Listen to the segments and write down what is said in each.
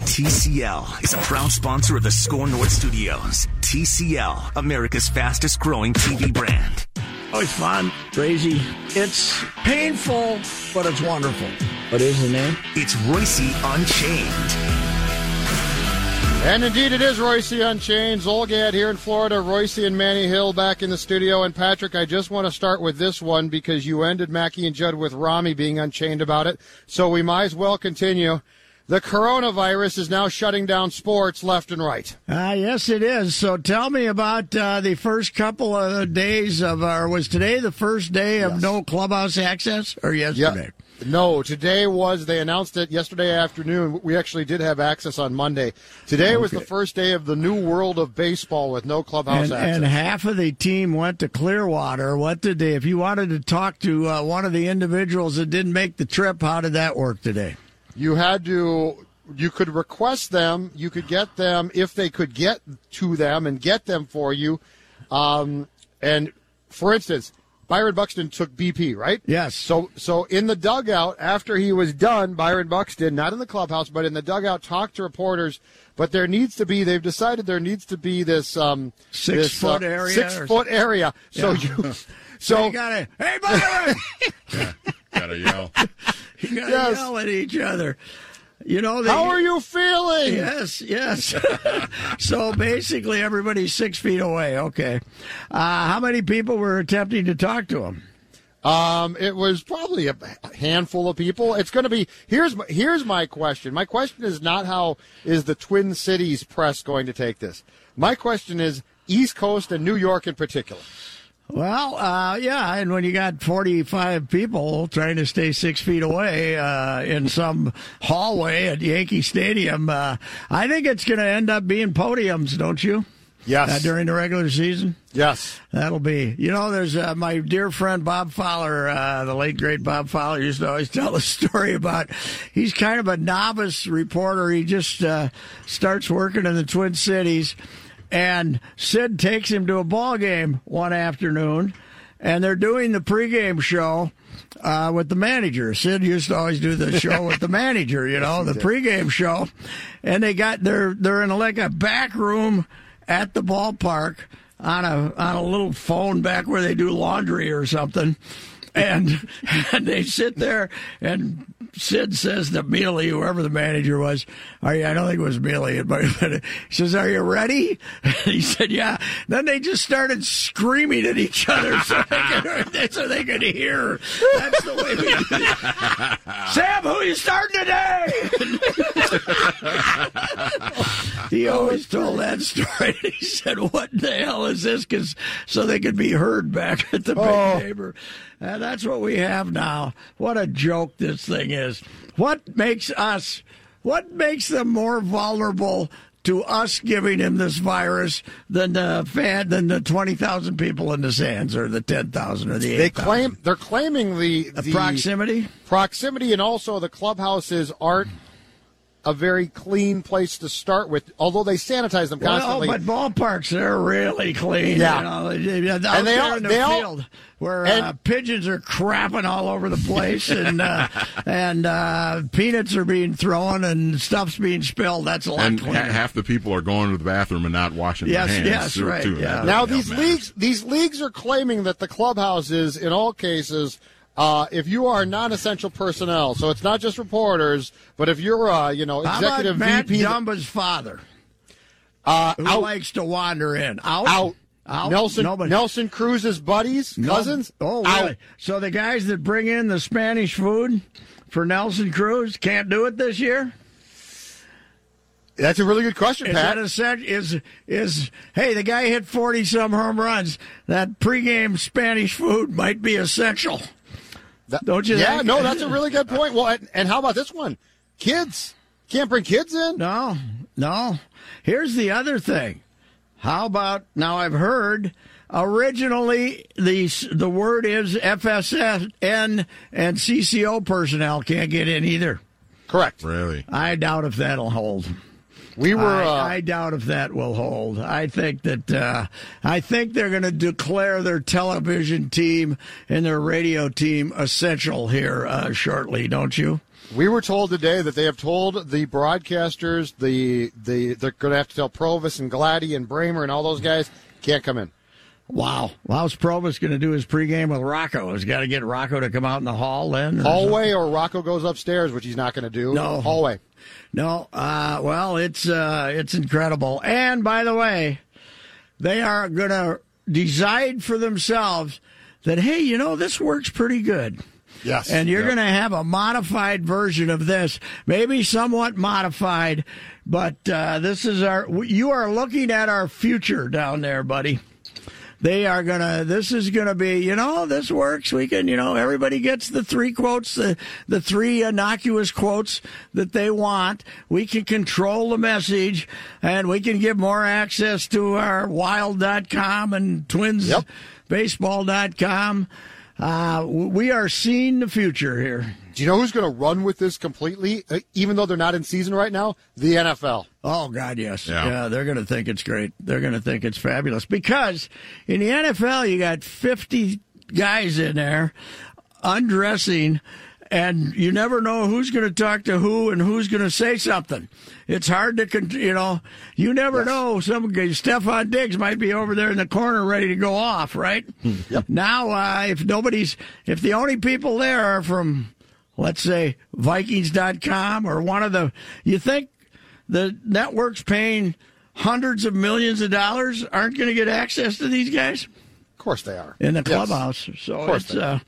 TCL is a proud sponsor of the Score North Studios. TCL, America's fastest growing TV brand. Oh, it's fun, crazy. It's painful, but it's wonderful. What is the name? It's Reusse Unchained. And indeed, it is Reusse Unchained. Zulgad here in Florida. Reusse and Manny Hill back in the studio. And Patrick, I just want to start with this one because you ended Mackey and Judd with Rami being unchained about it. So we might as well continue. The coronavirus is now shutting down sports left and right. Uh, yes, it is. So tell me about uh, the first couple of days of, or was today the first day of Yes. no clubhouse access, or yesterday? No, today was, they announced it yesterday afternoon. We actually did have access on Monday. Today was the first day of the new world of baseball with no clubhouse And, access. and half of the team went to Clearwater. What did they? If you wanted to talk to uh, one of the individuals that didn't make the trip, how did that work today? You had to you could request them you could get them if they could get to them and get them for you um, and for instance byron buxton took bp right Yes. so so in the dugout after he was done byron buxton not in the clubhouse but in the dugout talked to reporters but there needs to be they've decided there needs to be this um Six this, foot uh, area six foot area so you so you gotta, hey, Byron! Gotta yell. you gotta Yes. yell at each other. You know, they, how are you feeling Yes, yes. so basically, everybody's six feet away. Okay. Uh, how many people were attempting to talk to him? Um, it was probably a handful of people. It's going to be here's my, here's my question. My question is not how is the Twin Cities press going to take this. My question is East Coast and New York in particular. Well, uh, yeah, and when you got 45 people trying to stay six feet away uh, in some hallway at Yankee Stadium, uh, I think it's going to end up being podiums, don't you? Yes. Uh, during the regular season? Yes. That'll be. You know, there's uh, my dear friend Bob Fowler, uh, the late great Bob Fowler, used to always tell a story about. He's kind of a novice reporter. He just uh, starts working in the Twin Cities, and Sid takes him to a ball game one afternoon, and they're doing the pregame show. Uh, with the manager, Sid used to always do the show with the manager, you know, the pregame show, and they got they're they're in like a back room at the ballpark on a on a little phone back where they do laundry or something. And, and they sit there, and Sid says to Mele, whoever the manager was, "Are you?" I don't think it was Mele, but he says, "Are you ready?" And he said, "Yeah." Then they just started screaming at each other so they could, so they could hear. That's the way we do it. Sam, who are you starting today? he always told that story. He said, "What the hell is this?" Because so they could be heard back at the big Oh. neighbor. And that's what we have now. What a joke this thing is. What makes us? What makes them more vulnerable? To us giving him this virus than the fan than the twenty thousand people in the sands or the ten thousand or the eight. They claim they're claiming the, the the proximity. proximity and also the clubhouses aren't a very clean place to start with, although they sanitize them Well, constantly. but ballparks they're really clean. Yeah. you know, they- they- out And they there all- in the they all- field where and- uh, pigeons are crapping all over the place and uh, and uh, peanuts are being thrown and stuff's being spilled. That's a lot And ha- cleaner. half the people are going to the bathroom and not washing Yes, their hands. yes, too, right, too. yeah. Now these leagues, these leagues are claiming that the clubhouses, in all cases, uh, if you are non-essential personnel, so it's not just reporters, but if you're, uh, you know, executive How about Matt VP, Dumba's father, uh, who out, likes to wander in? Out, out, out. Nelson, Nobody- Nelson Cruz's buddies, No- cousins, Oh, out. really? So the guys that bring in the Spanish food for Nelson Cruz can't do it this year. That's a really good question, Is Pat. that a? Is is hey the guy hit forty some home runs? That pregame Spanish food might be essential. That- Don't you Yeah, think? no, that's a really good point. Well, and, and how about this one? Kids. Can't bring kids in? No, no. Here's the other thing. How about now? I've heard originally the the word is FSN and CCO personnel can't get in either. Correct. Really? I doubt if that'll hold. We were. I, Uh, I doubt if that will hold. I think that uh, I think they're going to declare their television team and their radio team essential here uh, shortly. Don't you? We were told today that they have told the broadcasters the the they're going to have to tell Provus and Gladdy and Bremer and all those guys can't come in. Wow. Well, how's Provus going to do his pregame with Rocco? He's got to get Rocco to come out in the hall then? or Hallway or Rocco goes upstairs, which he's not going to do. No. hallway. No, uh, well, it's uh, it's incredible. And by the way, they are going to decide for themselves that hey, you know, this works pretty good. Yes. And you're Yep. going to have a modified version of this, maybe somewhat modified, but uh, this is our. You are looking at our future down there, buddy. They are gonna. This is gonna be. You know, this works. We can. You know, everybody gets the three quotes, the the three innocuous quotes that they want. We can control the message, and we can give more access to our Wild.com and Twins Yep. Baseball.com. Uh, we are seeing the future here. Do you know who's going to run with this completely, uh, even though they're not in season right now? The NFL. Oh God, yes, Yeah. yeah. they're going to think it's great. They're going to think it's fabulous because in the NFL you got fifty guys in there undressing, and you never know who's going to talk to who and who's going to say something. It's hard to, you know, you never know. Some guy, Stefon Diggs might be over there in the corner ready to go off, right? Yep. Now, uh, if nobody's, if the only people there are from, let's say, Vikings.com or one of the, you think the networks paying hundreds of millions of dollars aren't going to get access to these guys Of course they are. in the Yes. clubhouse. So course it's they uh,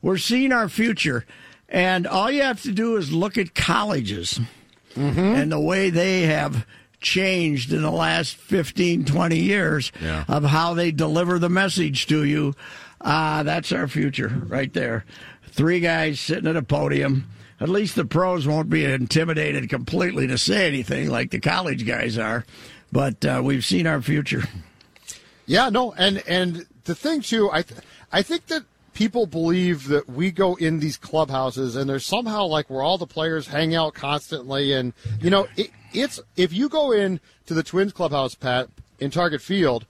we're seeing our future, and all you have to do is look at colleges Mm-hmm. and the way they have changed in the last 15, 20 years Yeah. of how they deliver the message to you. Uh, that's our future right there. Three guys sitting at a podium. At least the pros won't be intimidated completely to say anything like the college guys are. But uh, we've seen our future. Yeah, no, and and the thing too, I th- I think that people believe that we go in these clubhouses and there's somehow like where all the players hang out constantly, and you know, it, it's if you go in to the Twins clubhouse, Pat, in Target Field,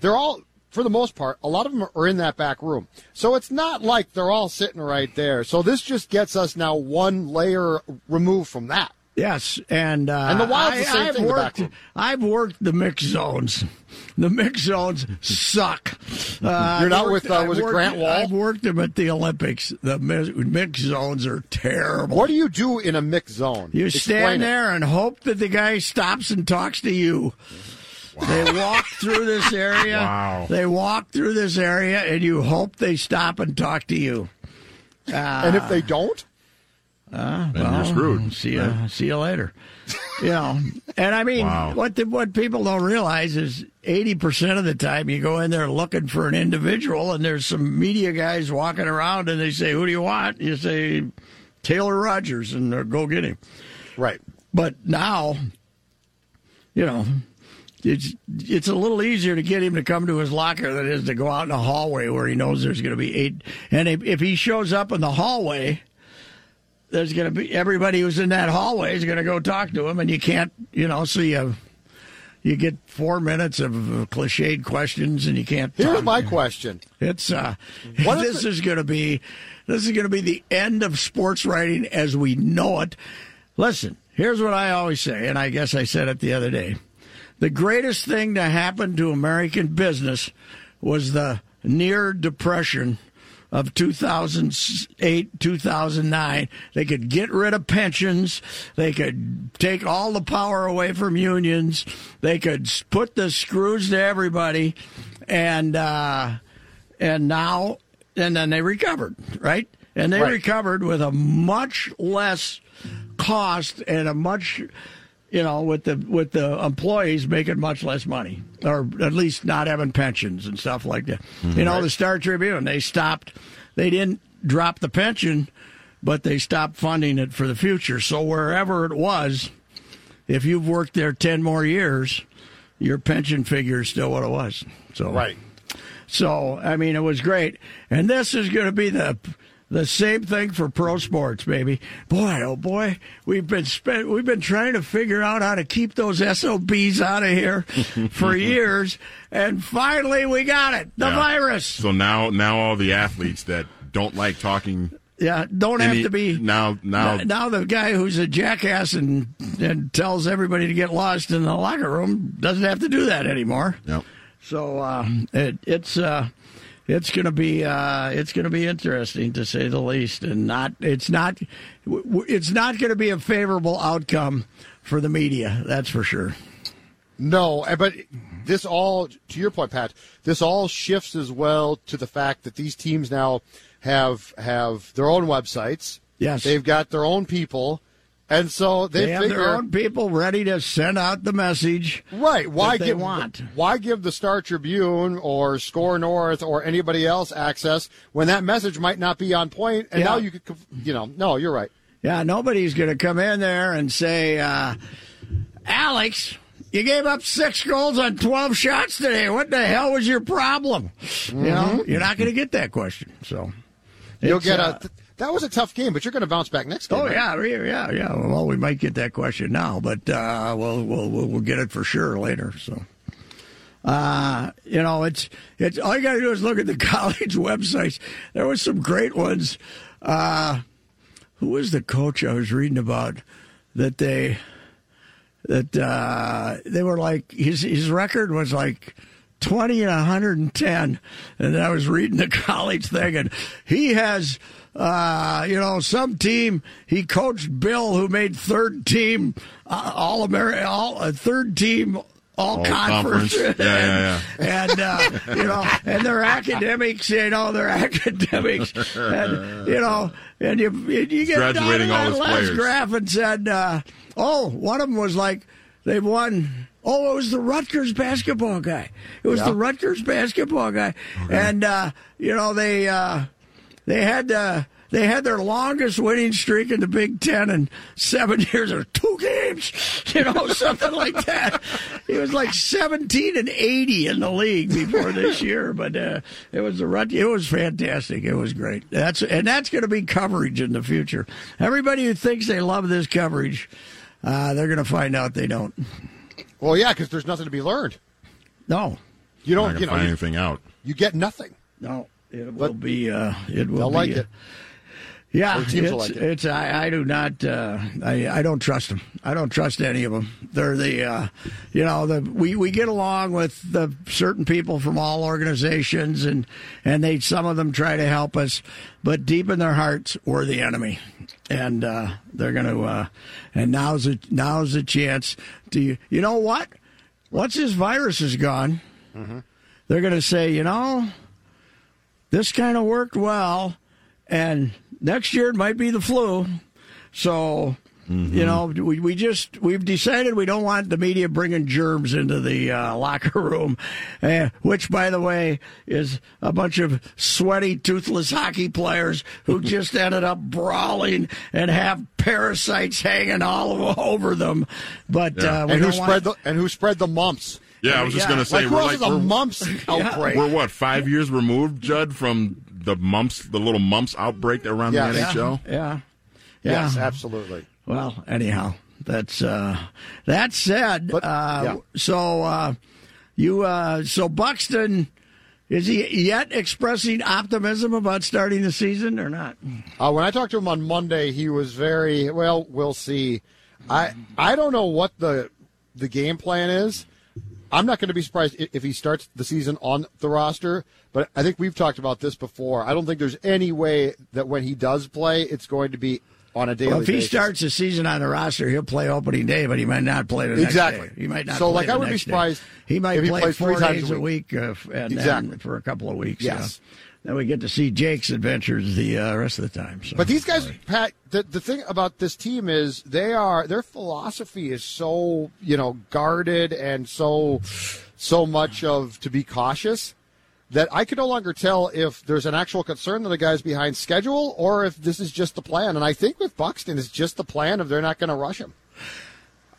they're all. For the most part, a lot of them are in that back room. So it's not like they're all sitting right there. So this just gets us now one layer removed from that. Yes, and uh, And the Wild's I, the same I've thing in the back worked. I've worked the mix zones. The mix zones suck. Uh, You're not worked- with, uh, was it Grant Wall? I've worked them at the Olympics. The mi- mix zones are terrible. What do you do in a mixed zone? You Explain stand it. there and hope that the guy stops and talks to you. They walk through this area. Wow. They walk through this area, and you hope they stop and talk to you. and if they don't, uh, Then Well, you're screwed. See you. See you later. you know, and I mean, Wow. what the, what people don't realize is eighty percent of the time you go in there looking for an individual, and there's some media guys walking around, and they say, "Who do you want?" You say, "Taylor Rogers," and they'll go get him. right? But now, you know, it's it's a little easier to get him to come to his locker than it is to go out in the hallway where he knows there's going to be eight. And if, if he shows up in the hallway, there's going to be everybody who's in that hallway is going to go talk to him, and you can't, you know, so you you get four minutes of cliched questions, and you can't. Here's my question. It's uh, What this the- is going to be this is going to be the end of sports writing as we know it. Listen, here's what I always say, and I guess I said it the other day. The greatest thing to happen to American business was the near depression of 2008, 2009. They could get rid of pensions. They could take all the power away from unions. They could put the screws to everybody. And, uh, and now, and then they recovered, right? And they Right. recovered with a much less cost and a much, you know, with the with the employees making much less money, or at least not having pensions and stuff like that. You know, the Star Tribune they stopped, they didn't drop the pension, but they stopped funding it for the future. So wherever it was, if you've worked there ten more years, your pension figure is still what it was. So Right. So I mean, it was great, and this is going to be the the same thing for pro sports, baby. Boy, oh boy, we've been spent, we've been trying to figure out how to keep those SOBs out of here for years, and finally we got it. The Yeah. virus. So now, now all the athletes that don't like talking, Yeah, don't any, have to be now, now, now the guy who's a jackass and and tells everybody to get lost in the locker room doesn't have to do that anymore. Yep. So uh, it, it's uh, it's going to be uh, it's going to be interesting to say the least, and not it's not it's not going to be a favorable outcome for the media. That's for sure. No, eh, but this all, to your point, Pat, this all shifts as well to the fact that these teams now have have their own websites. Yes. they've got their own people, and so they, They, have figure, their own people ready to send out the message. right. Why give want. why give the Star Tribune or Score North or anybody else access when that message might not be on point? And Yeah. now you could, you know, no, you're right. Yeah, nobody's going to come in there and say, uh, Alex, you gave up six goals on 12 shots today. What the hell was your problem? You know, you're not going to get that question. So You'll get uh, a. That was a tough game, but you're going to bounce back next game. Oh right? yeah, yeah, yeah, yeah. Well, we might get that question now, but uh, we'll, we'll we'll we'll get it for sure later. So, uh, you know, it's it's all you got to do is look at the college websites. There was some great ones. Uh, who was the coach I was reading about that they that uh, they were like his his record was like. 20 and 110 and i was reading the college thing and he has uh, you know some team he coached bill who made third team uh, all american all uh, third team all, All conference, conference. Yeah, yeah, and uh, you know, and they're academics, you know, they're academics, and you know, and you you get down Graduating all that his last players. graph and said, uh, oh, one of them was like they won. Oh, it was the Rutgers basketball guy. It was the Rutgers basketball guy, and uh, you know they uh, they had uh, they had their longest winning streak in the Big Ten in seven years or two games, you know, something like that. It was like seventeen and eighty in the league before this year, but uh, it was the Rut. It was fantastic. It was great. That's and that's going to be coverage in the future. Everybody who thinks they love this coverage, uh, they're going to find out they don't. Well, yeah, because there's nothing to be learned. No, You don't, gonna you know, find you, anything out. you get nothing. no, it will But be. Uh, it will They'll be. like it. Yeah, it's, like it. it's I, I do not uh, I I don't trust them. I don't trust any of them. They're the uh, you know the we, we get along with the certain people from all organizations and and they some of them try to help us, but deep in their hearts we're the enemy, and uh, they're going to uh, and now's a now's a chance to you. you know what once this virus is gone, Mm-hmm. they're going to say you know this kind of worked well, and next year it might be the flu. So, you know, we, we just we've decided we don't want the media bringing germs into the uh, locker room, uh, which, by the way, is a bunch of sweaty, toothless hockey players who just ended up brawling and have parasites hanging all over them. But Yeah. uh, we And who don't spread want, the and who spread the mumps? Yeah, I was just Yeah. gonna say Like we're like is a we're, mumps outbreak? we're what five years removed, Judd, from the mumps, the little mumps outbreak around Yeah. the Yeah. NHL. yeah, yeah. Yes, absolutely. Well, anyhow, that's uh that said, But- uh yeah. so uh you uh so Buxton is he yet expressing optimism about starting the season or not? Uh, when I talked to him on Monday, he was very well. We'll see. I I don't know what the the game plan is. I'm not going to be surprised if he starts the season on the roster. But I think we've talked about this before. I don't think there's any way that when he does play, it's going to be on a daily. Well, if he basis. starts the season on the roster, he'll play opening day, but he might not play the next Exactly. day. He might not. So, play like, I would be next day. surprised He might he play plays four times days a a week. week, uh, and Exactly. for a couple of weeks. Yes. yeah. Then we get to see Jake's adventures the uh, rest of the time. So. But these guys, Pat, the, the thing about this team is they are their philosophy is so you know guarded and so so much of to be cautious that I can no longer tell if there's an actual concern that the guys behind schedule or if this is just the plan. And I think with Buxton, it's just the plan of they're not going to rush him.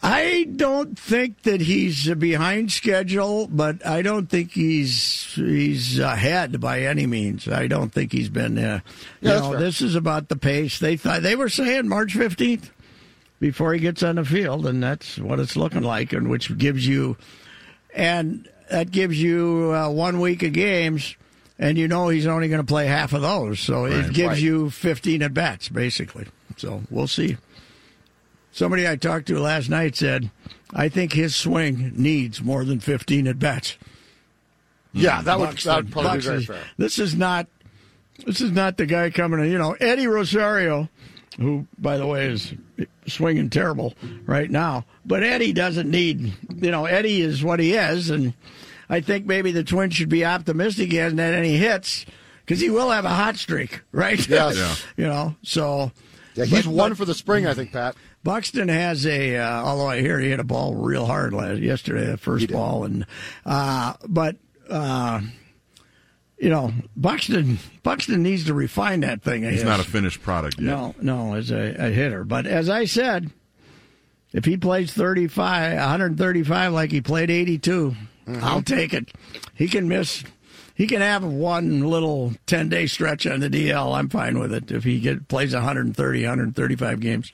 I don't think that he's behind schedule, but I don't think he's he's ahead by any means. I don't think he's been. Uh, you Yeah, know, fair. this is about the pace. They thought they were saying March fifteenth before he gets on the field, and that's what it's looking like, and which gives you, and that gives you uh, one week of games, and you know he's only going to play half of those, so it gives Right. you fifteen at bats basically. So we'll see. Somebody I talked to last night said, "I think his swing needs more than 15 at bats." Yeah, that would, Buxton- that would probably be very fair. This is not. This is not the guy coming in. You know, Eddie Rosario, who, by the way, is swinging terrible right now. But Eddie doesn't need. You know, Eddie is what he is, and I think maybe the Twins should be optimistic. He hasn't had any hits because he will have a hot streak, right? Yes. Yeah. you know, so. Yeah, he's but- one but- for the spring, I think, Pat. Buxton has a, uh, although I hear he hit a ball real hard last yesterday, the first ball, and uh, but uh, you know Buxton Buxton needs to refine that thing. He's not a finished product yet. no, no, as a, a hitter. But as I said, if he plays 35, 135 like he played 82, I'll take it. He can miss. He can have one little 10 day stretch on the DL. I'm fine with it if he get, plays 130, 135 games.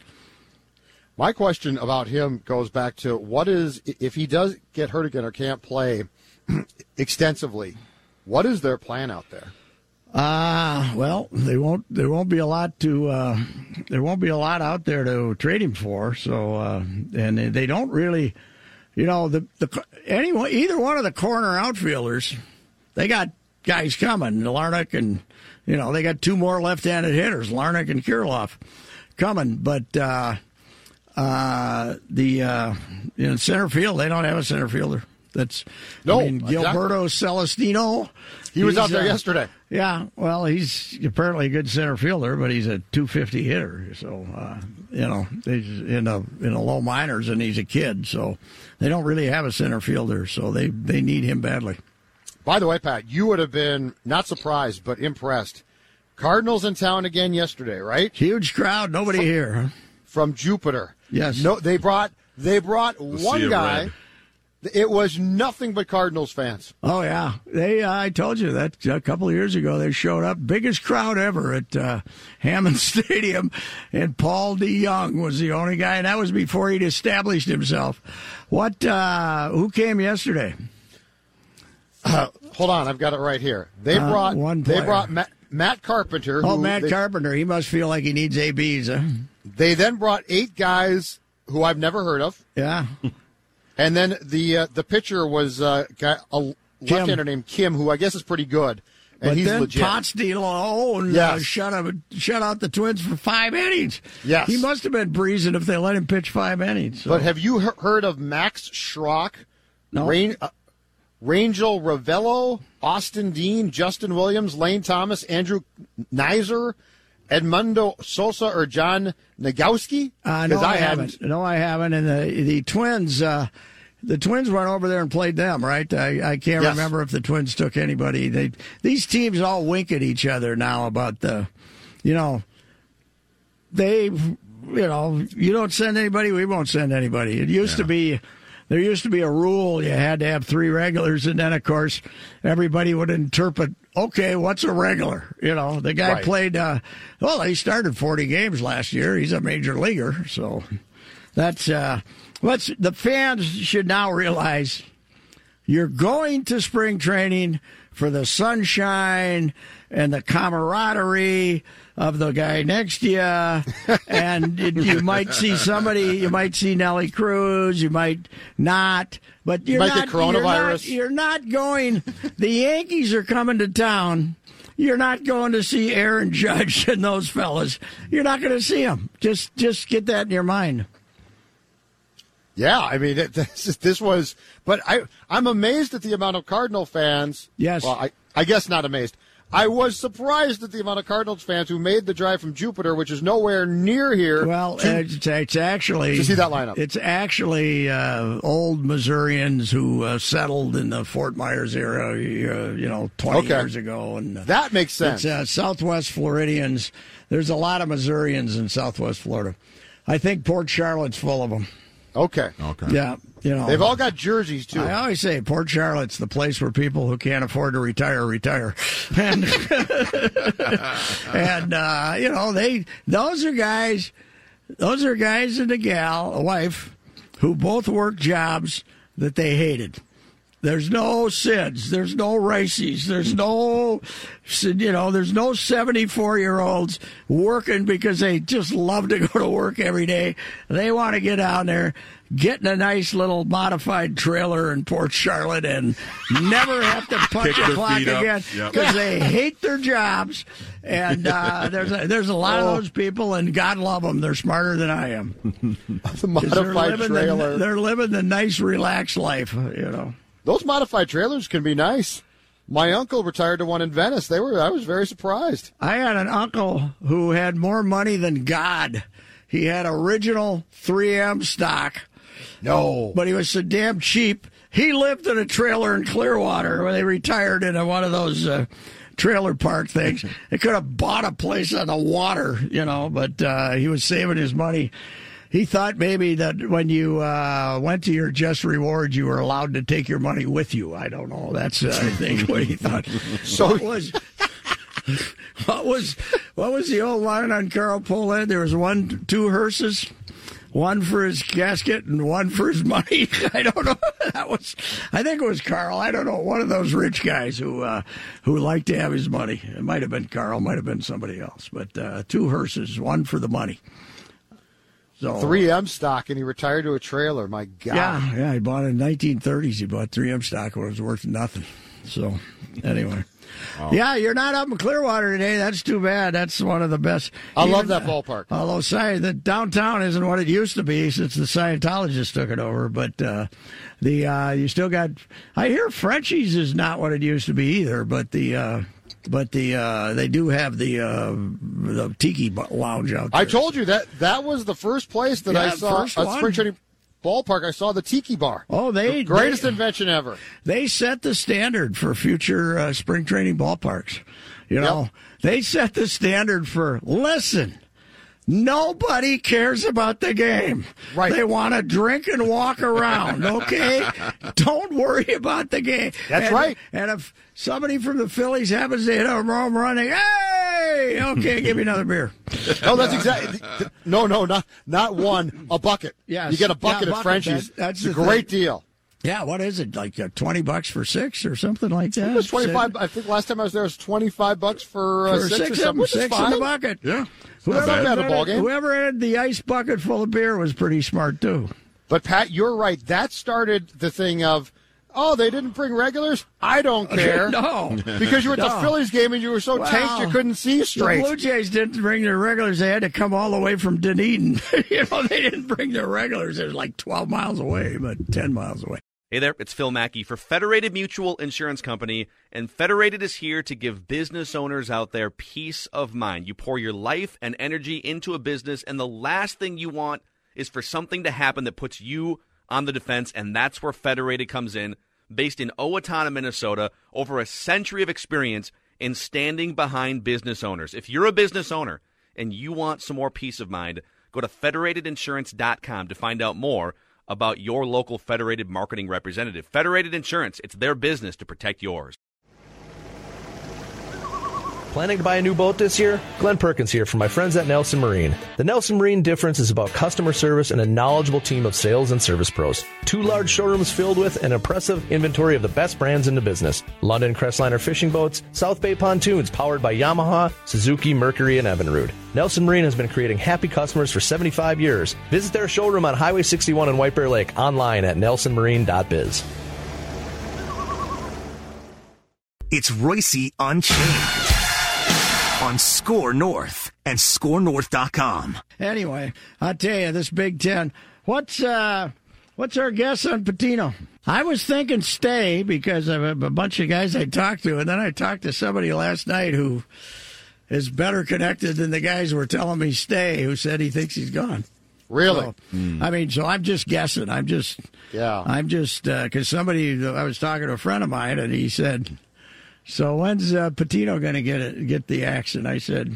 My question about him goes back to what is if he does get hurt again or can't play extensively, what is their plan out there? Uh well, they won't. There won't be a lot to. Uh, there won't be a lot out there to trade him for. So, uh, and they- don't really, you know, the the anyone either one of the corner outfielders, they got guys coming. Larnach and you know they got two more left-handed hitters, Larnach and Kirilloff, coming. But uh, uh, the uh, in center field, they don't have a center fielder. That's No, I mean, exactly. Gilberto Celestino. He was out there uh, yesterday. yeah, well, he's apparently a good center fielder, but he's a 250 hitter. So, uh, you know, he's in a in a low minors, and he's a kid, so they don't really have a center fielder. So they they need him badly. By the way, Pat, you would have been not surprised but impressed. Cardinals in town again yesterday, right? Huge crowd, nobody here. Huh? From Jupiter. Yes. No, they brought they brought sea one guy. red. It was nothing but Cardinals fans. Oh yeah, they. Uh, I told you that a couple of years ago. They showed up, biggest crowd ever at uh, Hammond Stadium, and Paul DeJong was the only guy, and that was before he'd established himself. What? Uh, who came yesterday? Hold on, I've got it right here. They Uh, brought one they brought Matt, Matt Carpenter. Oh, who Matt they, Carpenter. He must feel like he needs ABs. Huh? They then brought eight guys who I've never heard of, Yeah. and then the uh, the pitcher was uh, guy, a left-hander named Kim, who I guess is pretty good, and But he's then legit. Potts alone uh, shut up, shut out the Twins for five innings. Yes. he must have been breezing if they let him pitch five innings. So. But have you he- heard of Max Schrock, No. Rain, uh, Rangel Ravelo, Austin Dean, Justin Williams, Lane Thomas, Andrew Knizner, Edmundo Sosa, or John Nogowski? Uh, no, I, hadn't. haven't. No, I haven't. And the the Twins, uh, the Twins went over there and played them, right? I, I can't Yes. remember if the Twins took anybody. They these teams all wink at each other now about the, you know, they, you know, you don't send anybody, we won't send anybody. It used to be. There used to be a rule you had to have three regulars, and then of course everybody would interpret. Okay, what's a regular? You know, the guy Right. played. Uh, well, he started forty games last year. He's a major leaguer, so that's uh, let's. The fans should now realize you're going to spring training for the sunshine and the camaraderie of the guy next to you. and it- you might see somebody, you might see Nelly Cruz, you might not. But you're might not, coronavirus. You're not, you're not going. The Yankees are coming to town. You're not going to see Aaron Judge and those fellas. You're not going to see them. Just, just get that in your mind. Yeah, I mean, it, this, is- this was, but I, I'm amazed at the amount of Cardinal fans. Yes. Well, I, I guess not amazed. I was surprised at the amount of Cardinals fans who made the drive from Jupiter, which is nowhere near here. Well, to- it's, it's actually to see that lineup. It's actually uh, old Missourians who uh, settled in the Fort Myers era, uh, you know, twenty Okay. years ago, and uh, that makes sense. it's uh, Southwest Floridians. There's a lot of Missourians in Southwest Florida. I think Port Charlotte's full of them. Okay. Okay. Yeah, you know They've all got jerseys too. I always say Port Charlotte's the place where people who can't afford to retire retire, and and uh, you know they those are guys, those are guys and a gal, a wife, who both work jobs that they hated. There's no SIDS. There's no races. There's no, you know, there's no 74 year olds working because they just love to go to work every day. They want to get down there, get in a nice little modified trailer in Port Charlotte and never have to punch a clock feet up. again Yep. because they hate their jobs. And uh, there's a, there's a lot of those people, and God love them. They're smarter than I am. the 'Cause They're modified trailer. the, they're living the nice, relaxed life. You know. Those modified trailers can be nice. My uncle retired to one in Venice. They were. I was very surprised. I had an uncle who had more money than God. He had original 3M stock, No. but he was so damn cheap. He lived in a trailer in Clearwater when they retired in a, one of those uh, trailer park things. They could have bought a place on the water, you know, but uh, he was saving his money. He thought maybe that when you uh, went to your just rewards, you were allowed to take your money with you. I don't know. That's uh, I think what he thought. So- What was what was what was the old line on Carl Pohlad? There was one, two hearses, one for his casket and one for his money. I don't know. That was, I think it was Carl. I don't know. One of those rich guys who uh, who liked to have his money. It might have been Carl. Might have been somebody else. But uh, two hearses, one for the money. So 3M stock, and he retired to a trailer. My God. Yeah, yeah. He bought it in 1930s. He bought 3M stock when it was worth nothing. So, anyway. Yeah, you're not up in Clearwater today. That's too bad. That's one of the best. I love Even, that uh, ballpark. Although, sorry, the downtown isn't what it used to be since the Scientologists took it over. But uh, the uh, you still got. I hear Frenchie's is not what it used to be either. But the uh, but the uh, they do have the uh, the tiki lounge out there. I told you that that was the first place that I saw at one. Spring Training Ballpark. I saw the Tiki Bar. Oh, they The greatest they- invention ever. they set the standard for future uh, spring training ballparks. You know, Yep. they set the standard for listen. Nobody cares about the game. Right. They want to drink and walk around, okay? Don't worry about the game. That's And- right. And if somebody from the Phillies happens to hit a home run, they, hey, okay, give me another beer. No, that's exactly. No, no, not not one. A bucket. Yes. you get a bucket Yeah, at bucket. Frenchie's. That- that's it's a great thing. deal. Yeah, what is it? Like uh, 20 bucks for six or something like that? It was twenty five. I think last time I was there it was twenty five bucks for, uh, for six, six, or something, them, which is six in the bucket. Yeah. Whoever, not bad at a ball had- game. whoever had the ice bucket full of beer was pretty smart too. But Pat, you're right. That started the thing of, oh, they didn't bring regulars. I don't care. no, Because you were at the No. Phillies game and you were so Well, tanked you couldn't see the straight. Blue Jays didn't bring their regulars; they had to come all the way from Dunedin. you know, they didn't bring their regulars. It was like twelve miles away, but ten miles away. Hey there, it's Phil Mackey for Federated Mutual Insurance Company, and Federated is here to give business owners out there peace of mind. You pour your life and energy into a business, and the last thing you want is for something to happen that puts you on the defense, and that's where Federated comes in. Based in Owatonna, Minnesota, over a century of experience in standing behind business owners. If you're a business owner and you want some more peace of mind, go to federatedinsurance.com to find out more about your local Federated marketing representative. Federated Insurance, it's their business to protect yours. Planning to buy a new boat this year? Glenn Perkins here from my friends at Nelson Marine. The Nelson Marine difference is about customer service and a knowledgeable team of sales and service pros. Two large showrooms filled with an impressive inventory of the best brands in the business. London Crestliner fishing boats, South Bay pontoons powered by Yamaha, Suzuki, Mercury, and Evinrude. Nelson Marine has been creating happy customers for 75 years. Visit their showroom on Highway 61 in White Bear Lake online at nelsonmarine.biz. It's Reusse Unchained on Score North and ScoreNorth.com. Anyway, I tell you, this Big Ten. What's uh, what's our guess on Pitino? I was thinking stay because of a, a bunch of guys I talked to, and then I talked to somebody last night who is better connected than the guys who were telling me stay, who said he thinks he's gone. Really? So, I mean, so I'm just guessing. I'm just, Yeah. I'm just because somebody I was talking to a friend of mine, and he said, "So when's uh, Pitino going to get it, get the axe?" And I said,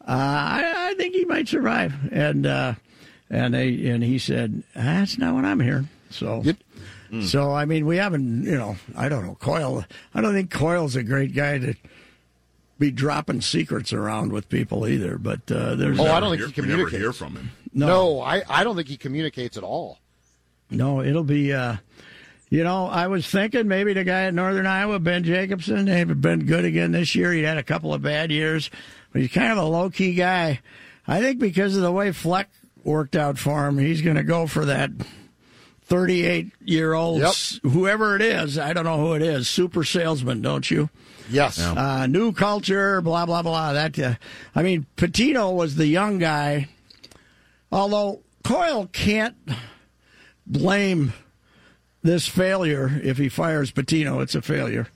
uh, I, "I think he might survive." And uh, and they and he said that's not what I'm hearing. So. Yep. So I mean, we haven't, you know, I don't know, Coyle. I don't think Coyle's a great guy to be dropping secrets around with people either. But uh, there's Oh, no, I don't think Hear- he we never communicates. hear from him. No, I, I don't think he communicates at all. no, it'll be. Uh, you know, I was thinking maybe the guy at Northern Iowa, Ben Jacobson, they've been good again this year. He had a couple of bad years, but he's kind of a low key guy. I think because of the way Fleck worked out for him, he's going to go for that 38 year old, Yep. whoever it is. I don't know who it is. Super salesman, don't you? Yes. uh, new culture, blah blah blah. That uh, I mean, Pitino was the young guy. Although Coyle can't blame this failure if he fires Pitino, it's a failure.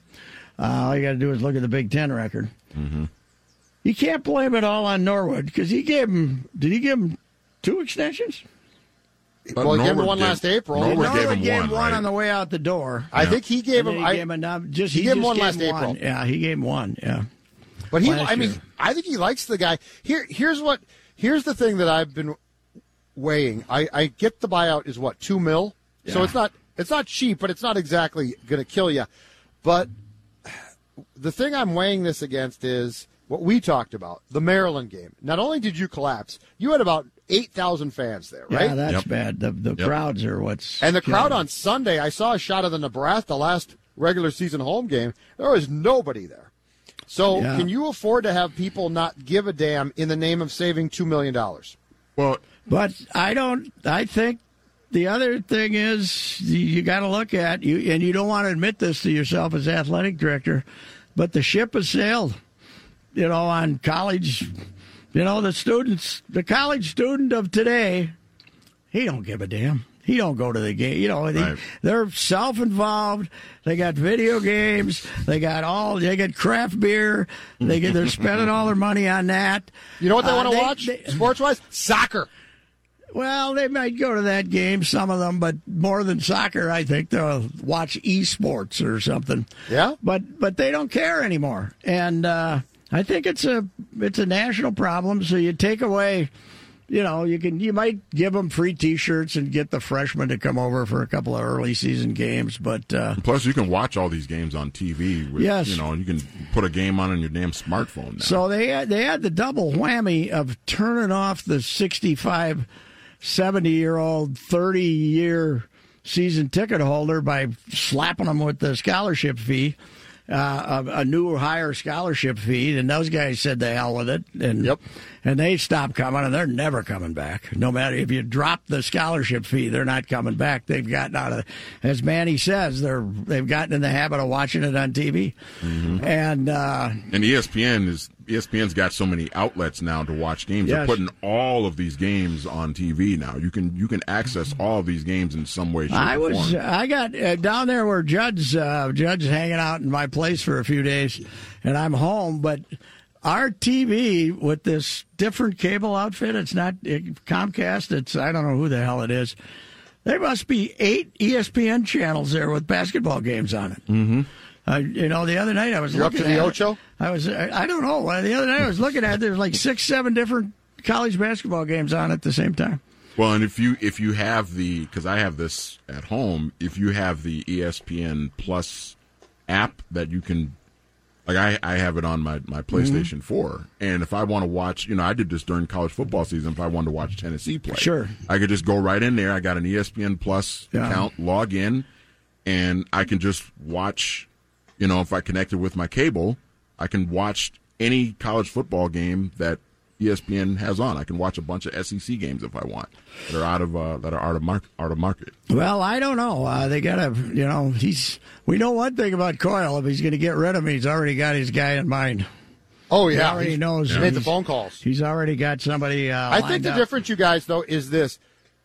Uh, all you got to do is look at the Big Ten record. Mm-hmm. You can't blame it all on Norwood because he gave him. Did he give him two extensions? But Well, he gave him one gave- last April. Norwood Norwood gave him gave one, one right? on the way out the door. I think he gave him. he I, gave him a num- just he he, gave him one gave last him one. April. Yeah, he gave him one. Yeah. But he, last I mean, year. I think he likes the guy. Here, here's what. Here's the thing that I've been weighing. I, I get the buyout is what two mil, so it's not it's not cheap, but it's not exactly going to kill you. But the thing I'm weighing this against is what we talked about the Maryland game. Not only did you collapse, you had about eight thousand fans there, right? Yeah, that's Yep. bad. The the Yep. crowds are what's And the crowd killing on Sunday, I saw a shot of the Nebraska last regular season home game. There was nobody there. So, Yeah. can you afford to have people not give a damn in the name of saving $2 million? Well, But I don't. I think the other thing is you, you got to look at you, and you don't want to admit this to yourself as athletic director, but the ship has sailed. You know, on college. You know, the students, the college student of today, he don't give a damn. He don't go to the game. You know, they, Right. they're self-involved. They got video games. They got all. They get craft beer. They get. They're spending all their money on that. You know what they Uh, want to watch, sports wise? Soccer. Well, they might go to that game, some of them, but more than soccer, I think they'll watch esports or something. Yeah? But but they don't care anymore, and uh, I think it's a it's a national problem. So you take away, you know, you can you might give them free T-shirts and get the freshmen to come over for a couple of early season games, but uh, plus you can watch all these games on TV. With, Yes. You know, you can put a game on on your damn smartphone now. So they had, they had the double whammy of turning off the 65, 70 year old, 30 year season ticket holder by slapping them with the scholarship fee, uh, a, a new higher scholarship fee. And those guys said the hell with it. And, Yep. and they stopped coming and they're never coming back. No matter if you drop the scholarship fee, they're not coming back. They've gotten out of, it. as Manny says, they're, they've gotten in the habit of watching it on TV. And, uh, and ESPN is ESPN's got so many outlets now to watch games. They're Yes. putting all of these games on TV now. You can you can access all of these games in some way. Shape, I was form. I got uh, down there where Judge uh, Judge hanging out in my place for a few days, and I'm home. But our TV with this different cable outfit, it's not it, Comcast. It's I don't know who the hell it is. There must be eight ESPN channels there with basketball games on it. Mm-hmm. Uh, you know, the other night I was You're up looking to the at it. Ocho? I was I, I don't know. The other night I was looking at it, there's like six, seven different college basketball games on at the same time. Well, and if you if you have the because I have this at home, if you have the ESPN Plus app that you can, like I I have it on my my PlayStation Four, and if I want to watch, you know, I did this during college football season. If I wanted to watch Tennessee play, Sure. I could just go right in there. I got an ESPN Plus Yeah. account, log in, and I can just watch. You know, if I connected with my cable, I can watch any college football game that ESPN has on. I can watch a bunch of SEC games if I want that are out of uh, that are out of mark out of market. Well, I don't know. Uh, they got to, you know, he's. We know one thing about Coyle. If he's going to get rid of me, he's already got his guy in mind. Oh, yeah, He already He's- knows. He made the phone calls. He's already got somebody. Uh, I think the up. difference, you guys, though, is this.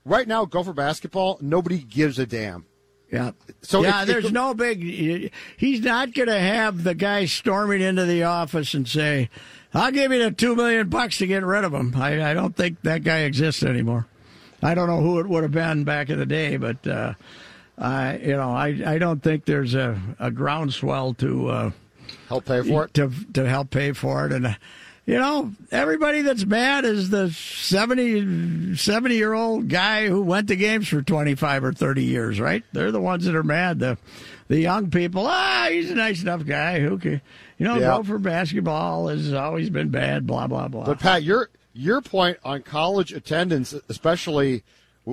Right now, Gopher basketball, nobody gives a damn. Yeah. So yeah, if- there's if- no big. He's not going to have the guy storming into the office and say, "I'll give you the two million bucks to get rid of him." I, I don't think that guy exists anymore. I don't know who it would have been back in the day, but uh, I, you know, I, I don't think there's a, a groundswell to. Uh, Help pay for it. to to help pay for it. And uh, you know, everybody that's mad is the 70, 70 year old guy who went to games for 25 or 30 years, right? They're the ones that are mad. The, the young people, ah, he's a nice enough guy. Who can, you know, Yeah. go for basketball has always been bad, blah, blah, blah. But Pat, your your point on college attendance, especially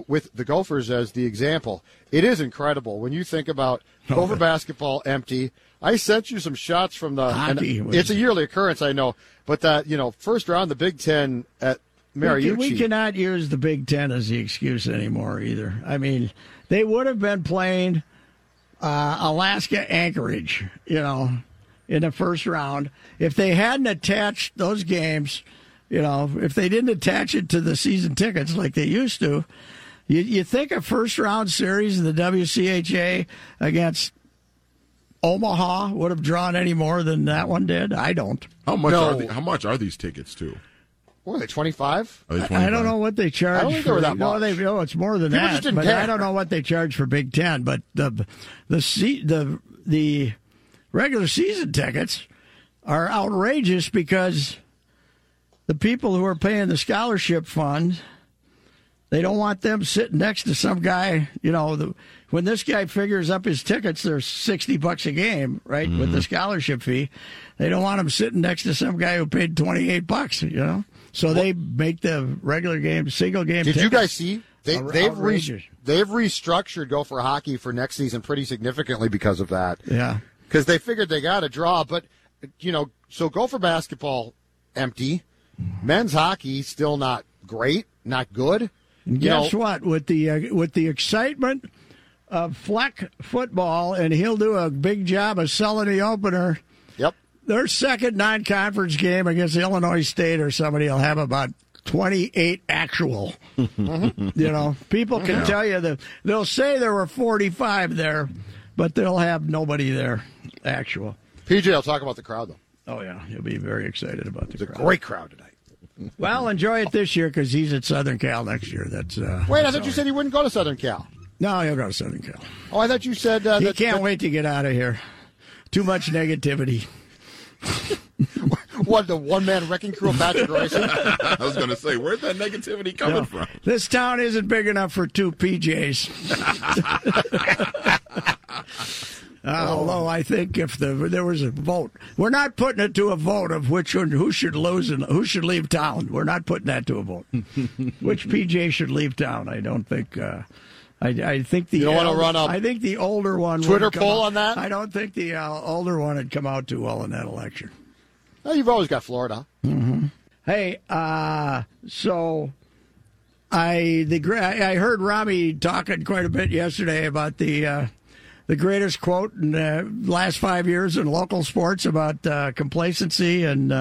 with the Gophers as the example, it is incredible when you think about Gopher basketball empty. I sent you some shots from the. Hockey was- it's a yearly occurrence, I know, but that you know, first round, the Big Ten at Mariucci. we cannot use the Big Ten as the excuse anymore either. I mean, they would have been playing uh, Alaska Anchorage, you know, in the first round if they hadn't attached those games. You know, if they didn't attach it to the season tickets like they used to, you, you think a first round series in the WCHA against Omaha would have drawn any more than that one did? I don't. How much No. are the, how much are these tickets too? what are they twenty five? Are they I don't know what they charge. I don't think for, they were that no, much. they no, it's more than People that. but care. I don't know what they charge for Big Ten. But the the se- the the regular season tickets are outrageous because the people who are paying the scholarship fund they don't want them sitting next to some guy. You know, the, when this guy figures up his tickets, they're sixty bucks a game, right, with Mm-hmm. the scholarship fee. They don't want him sitting next to some guy who paid twenty eight bucks. You know, so they make the regular game single game. Did you guys see? They, Outra- they've re- they've restructured Gopher hockey for next season pretty significantly because of that. Yeah, because they figured they got a draw. But you know, so Gopher basketball empty, men's hockey still not great, not good. And You guess know- what? With the uh, with the excitement of Fleck football, and he'll do a big job of selling the opener. Yep. Their second non-conference game against Illinois State or somebody will have about 28 actual. Mm-hmm. You know, people can tell you that they'll say there were 45 there, but they'll have nobody there actual. PJ I'll talk about the crowd though. Oh yeah, he'll be very excited about the It's a crowd. great crowd tonight. Well, enjoy it this year because he's at Southern Cal next year. That's uh, Wait, I thought you said he wouldn't go to Southern Cal. Right. no, he'll go to Southern Cal. Oh, I thought you said uh, He that, can't that- wait to get out of here. Too much negativity. What the one man wrecking crew of Patrick Reusse? I was going to say, where's that negativity coming No, from? This town isn't big enough for two PJs. Uh, although I think if the, there was a vote, we're not putting it to a vote of which one, who should lose and who should leave town. We're not putting that to a vote. which PJ should leave town? I don't think. Uh, I, I think the You don't wanna elder- run a I think the older one. Twitter would poll out- on that? I don't think the uh, older one had come out too well in that election. Well, you've always got Florida. Hey, uh, so I the I heard Rami talking quite a bit yesterday about the uh, the greatest quote in the last five years in local sports about uh, complacency and.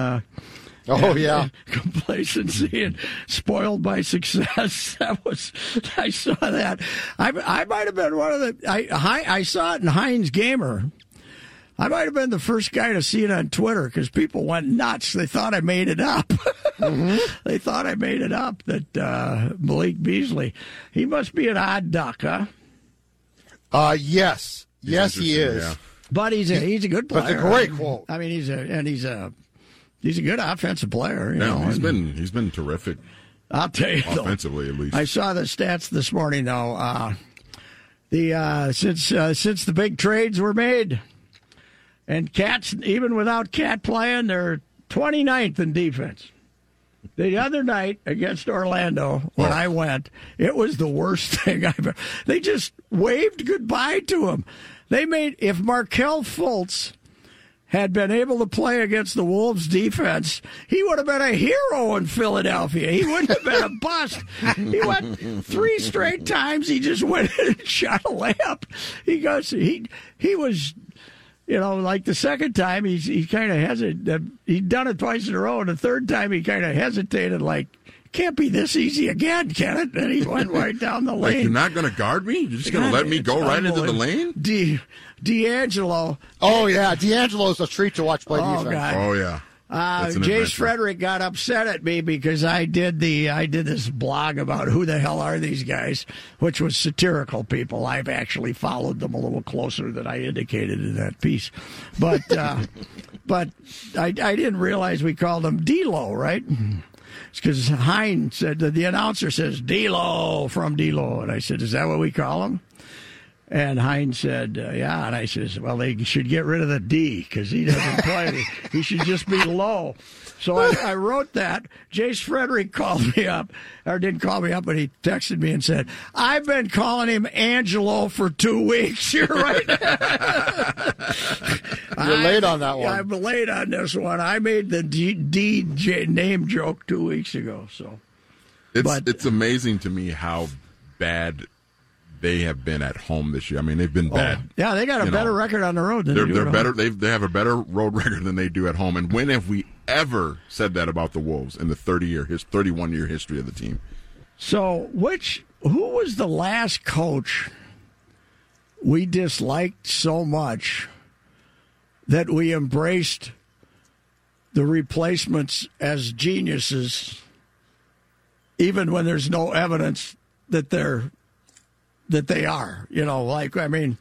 Oh yeah. complacency and spoiled by success. That was I saw that. I I might have been one of the I I saw it in Hine's Gamer. I might have been the first guy to see it on Twitter because people went nuts. They thought I made it up. they thought I made it up that uh, Malik Beasley. He must be an odd duck, huh? Uh, yes, yes, he is. yeah. But he's a he's a good player. it's a great quote. I mean, he's a and he's a he's a good offensive player. You know, he's been he's been terrific I'll tell you though, offensively at least. I saw the stats this morning though. Uh, the uh, since uh, since the big trades were made, and cats even without cat playing, they're 29th in defense. The other night against Orlando, when Oh. I went, it was the worst thing I've ever. They just waved goodbye to him. They made if Markelle Fultz had been able to play against the Wolves defense, he would have been a hero in Philadelphia. He wouldn't have been a bust. He went three straight times. He just went and shot a layup. He goes. He he was. You know, like the second time, he's he kind of hesitated. He'd done it twice in a row, and the third time he kind of hesitated, like, "Can't be this easy again, can it?" And he went right down the like lane. you're not going to guard me? You're just going to let me go right into the lane? D, D'Angelo, Oh yeah, D'Angelo's a treat to watch play Oh, defense. God. Oh yeah. Uh, Jace adventure. Frederick got upset at me because I did the I did this blog about who the hell are these guys, which was satirical people. I've actually followed them a little closer than I indicated in that piece, but uh, but I, I didn't realize we called him D'Lo, right? Because Hines said that the announcer says D'Lo from D'Lo, and I said, "Is that what we call him?" And Hines said, uh, "Yeah." And I says, "Well, they should get rid of the D because he doesn't play. he should just be low." So I, I wrote that. Jace Frederick called me up, or didn't call me up, but he texted me and said, "I've been calling him Angelo for two weeks. You're right. You're late on that one. I'm late on this one. I made the D, DJ name joke two weeks ago. So It's But- it's amazing to me how bad they have been at home this year. I mean, they've been oh, bad. Oh, yeah, they got a You better know, record on the road than They're they at better. home. They they have a better road record than they do at home. And when have we ever said that about the Wolves in the thirty year his thirty one year history of the team? So, which who was the last coach we disliked so much that we embraced the replacements as geniuses, even when there's no evidence that they're that they are? You know, like I mean,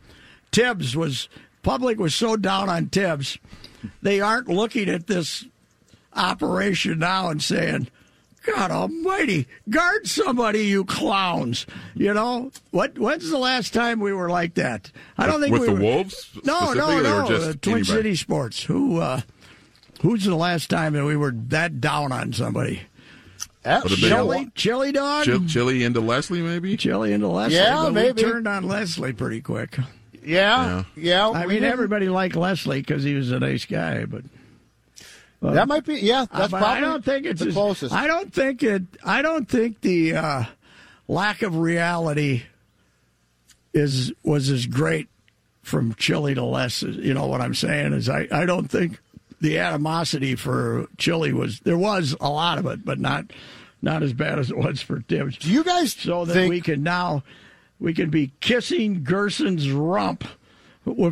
Thibs was public was so down on Thibs, they aren't looking at this operation now and saying. God Almighty, guard somebody, you clowns! You know what? When's the last time we were like that? I don't think with we the were, Wolves. No, no, no. just uh, Twin anybody? City Sports. Who? uh Who's the last time that we were that down on somebody? What a big- you know Chili, chili dog, Chil- Chili into Leslie, maybe. chili into Leslie. Yeah, but maybe. we turned on Leslie pretty quick. Yeah, yeah. I mean, didn't- everybody liked Leslie because he was a nice guy, but That might be. Yeah, that's but probably. I don't think it's the as- closest. I don't think it. I don't think the uh, lack of reality is was as great from Chilly to less. You know what I'm saying is I, I don't think the animosity for Chilly was there was a lot of it, but not not as bad as it was for Thibs. Do you guys So that think we can now we can be kissing Gersson's rump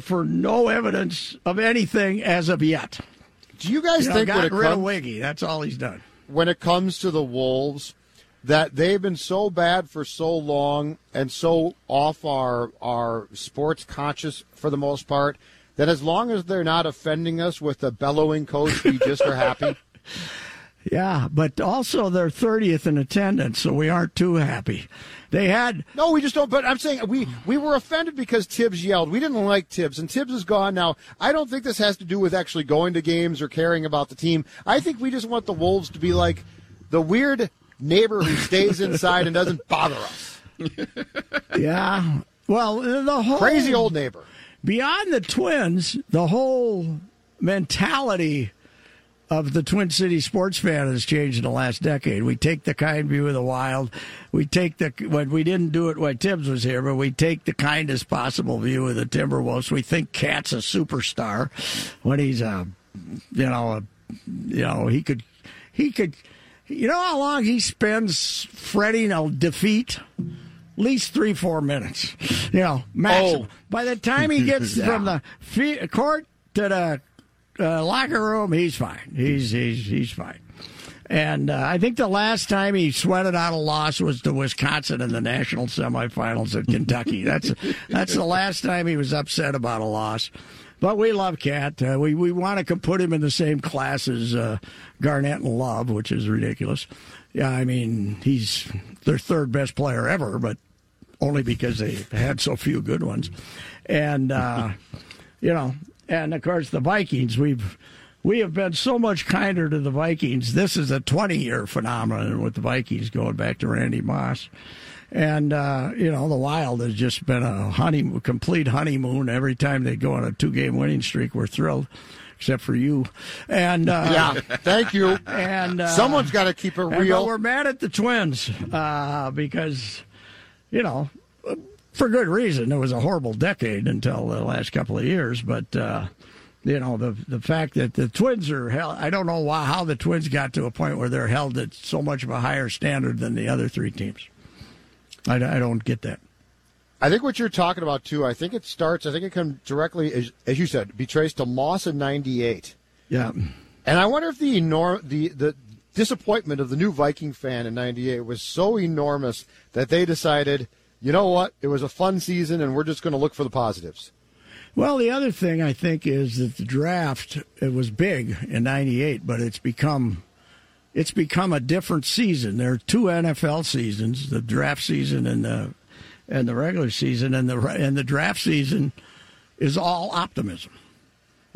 for no evidence of anything as of yet. Do you guys You know, think when got it, rid of Wiggy. That's all he's done. when it comes to the Wolves that they've been so bad for so long and so off our our sports conscious for the most part that as long as they're not offending us with the bellowing coach, we just are happy. Yeah, but also they're 30th in attendance, so we aren't too happy. They had No, we just don't. But I'm saying we we were offended because Thibs yelled. We didn't like Thibs, and Thibs is gone now. I don't think this has to do with actually going to games or caring about the team. I think we just want the Wolves to be like the weird neighbor who stays inside and doesn't bother us. yeah. Well, the whole Crazy old neighbor. Beyond the Twins, the whole mentality of the Twin City sports fan has changed in the last decade. We take the kind view of the wild. We take the when we didn't do it when Thibs was here, but we take the kindest possible view of the Timberwolves. We think Cat's a superstar when he's a, you know, a, you know he could, he could, you know how long he spends fretting a defeat at least three, four minutes. You know, maximum. Oh. By the time he gets from the fe- court to the uh, locker room, he's fine. He's he's he's fine. And uh, I think the last time he sweated out a loss was to Wisconsin in the national semifinals at Kentucky. That's that's the last time he was upset about a loss. But we love Cat. Uh, we we want to put him in the same class as uh, Garnett and Love, which is ridiculous. Yeah, I mean he's their third best player ever, but only because they had so few good ones. And uh, you know, and of course the Vikings. We've we have been so much kinder to the Vikings. This is a 20 year phenomenon with the Vikings going back to Randy Moss. And, uh, you know, the Wild has just been a honeymoon, complete honeymoon. Every time they go on a two game winning streak, we're thrilled, except for you. And, uh, Yeah, thank you. And, uh, Someone's got to keep it and, but real. we're mad at the Twins uh, because, you know, for good reason. It was a horrible decade until the last couple of years, but uh, you know the the fact that the Twins are held. I don't know why, how the Twins got to a point where they're held at so much of a higher standard than the other three teams. I, I don't get that. I think what you're talking about too. I think it starts. I think it comes directly, as, as you said, be traced to Moss in '98. Yeah, And I wonder if the enorm the the disappointment of the new Viking fan in '98 was so enormous that they decided, you know what, it was a fun season, and we're just going to look for the positives. Well, the other thing I think is that the draft it was big in '98, but it's become it's become a different season. There are two NFL seasons: the draft season and the and the regular season, and the and the draft season is all optimism.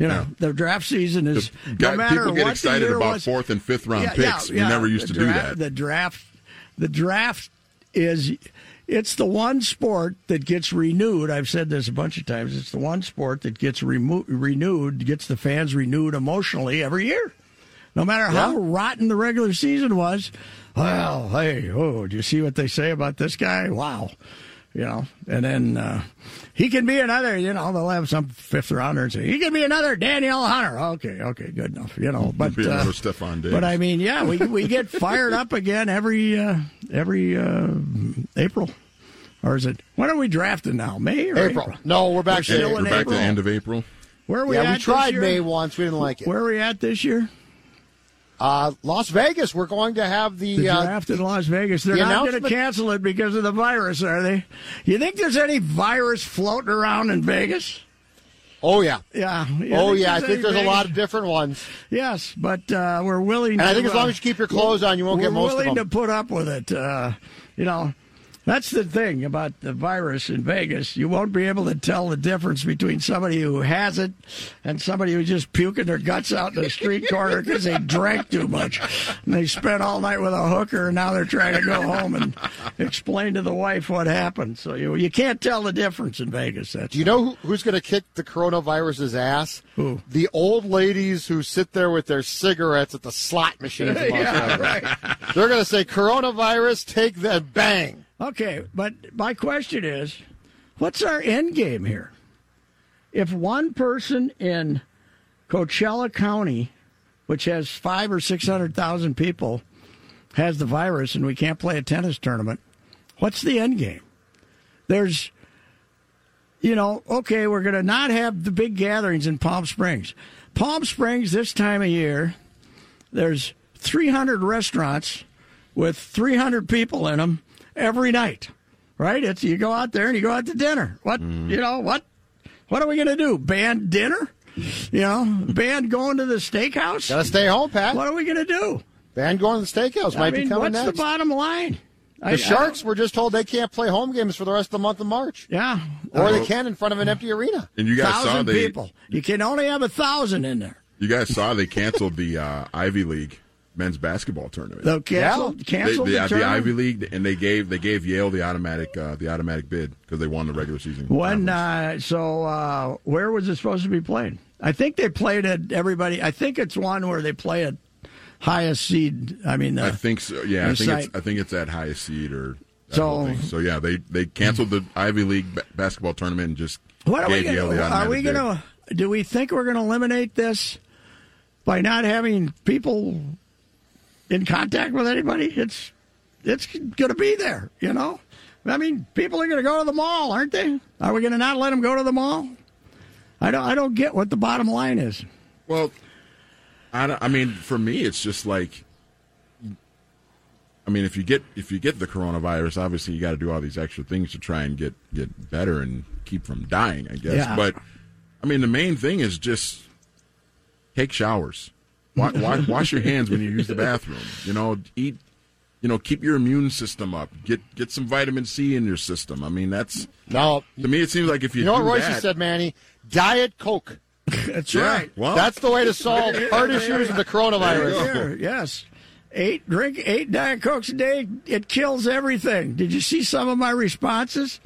You know, the draft season is Guy- no matter people get what excited the about was, fourth and fifth round Yeah, picks. yeah, yeah. We never used The to do that. The draft, the draft is it's the one sport that gets renewed. I've said this a bunch of times. It's the one sport that gets remo- renewed, gets the fans renewed emotionally every year. No matter how rotten the regular season was. Well, hey, oh, do you see what they say about this guy? Wow. You know, and then uh, he can be another, you know, they'll have some fifth rounder and say, he can be another Danielle Hunter. Okay, okay, good enough, you know. But, Be another uh, Stefon Diggs. but I mean, yeah, we, we get fired up again every uh, every uh, April. Or is it, when are we drafting now? May or April. April? No, we're back We're to still We're in back to April. the end of April. Where are we yeah, at we tried this year? May once. We didn't like it. Where are we at this year? Uh, Las Vegas. We're going to have the, The uh, draft in Las Vegas. They're the not going to cancel it because of the virus, are they? You think there's any virus floating around in Vegas? Oh yeah. Yeah. Oh yeah. I think there's a lot of different ones, Yes, but uh, we're willing. and to, I think as long uh, as you keep your clothes on, you won't get most of them. We're willing to put up with it. Uh, you know, that's the thing about the virus in Vegas. You won't be able to tell the difference between somebody who has it and somebody who's just puking their guts out in the street corner because they drank too much and they spent all night with a hooker and now they're trying to go home and explain to the wife what happened. So you you can't tell the difference in Vegas. That's Do you know who, who's going to kick the coronavirus's ass? Who? The old ladies who sit there with their cigarettes at the slot machines. yeah, right. They're going to say, "Coronavirus, take that bang." Okay, but my question is, what's our end game here? If one person in Coachella County, which has five or six hundred thousand people, has the virus and we can't play a tennis tournament, what's the end game? There's, you know, okay, we're going to not have the big gatherings in Palm Springs. Palm Springs this time of year, there's 300 restaurants with 300 people in them every night. Right? It's you go out there and you go out to dinner. What you know what? What are we going to do? Ban dinner? You know, ban going to the steakhouse? Got to stay home, Pat. What are we going to do? Ban going to the steakhouse I might mean, be coming what's next. the bottom line? I- the Sharks were just told they can't play home games for the rest of the month of March, yeah, or they can in front of an empty arena. And you guys saw thousand they people. You can only have a thousand in there. you guys saw they canceled the uh, Ivy League men's basketball tournament. They'll cancel, They- cancel the, the, the? Ivy League, and they gave they gave Yale the automatic uh, the automatic bid because they won the regular season. When uh, so, uh, where was it supposed to be played? I think they played at everybody. I think it's one where they play at highest seed. I mean, uh, I think so. Yeah, I the think it's site. I think it's at highest seed or So- so yeah, they they canceled the Ivy League ba- basketball tournament and just what are we gave Yale going the to? Are we going to? Do we think we're going to eliminate this by not having people in contact with anybody? It's it's going to be there. You know, I mean, people are going to go to the mall, aren't they? Are we going to not let them go to the mall? I don't. I don't get what the bottom line is. Well, I, don't- I mean, for me, it's just like, I mean, if you get if you get the coronavirus, obviously you got to do all these extra things to try and get get better and keep from dying. I guess, Yeah. but I mean, the main thing is just take showers, wash, wash, wash your hands when you use the bathroom. You know, eat. You know, keep your immune system up. Get get some vitamin C in your system. I mean, that's No, to me. It seems like if you, you know what Reusse that, said, Manny? Diet Coke. That's yeah, right. Well, That's the way to solve heart issues and the coronavirus. Yes. Eight drink eight diet cokes a day. It kills everything. Did you see some of my responses?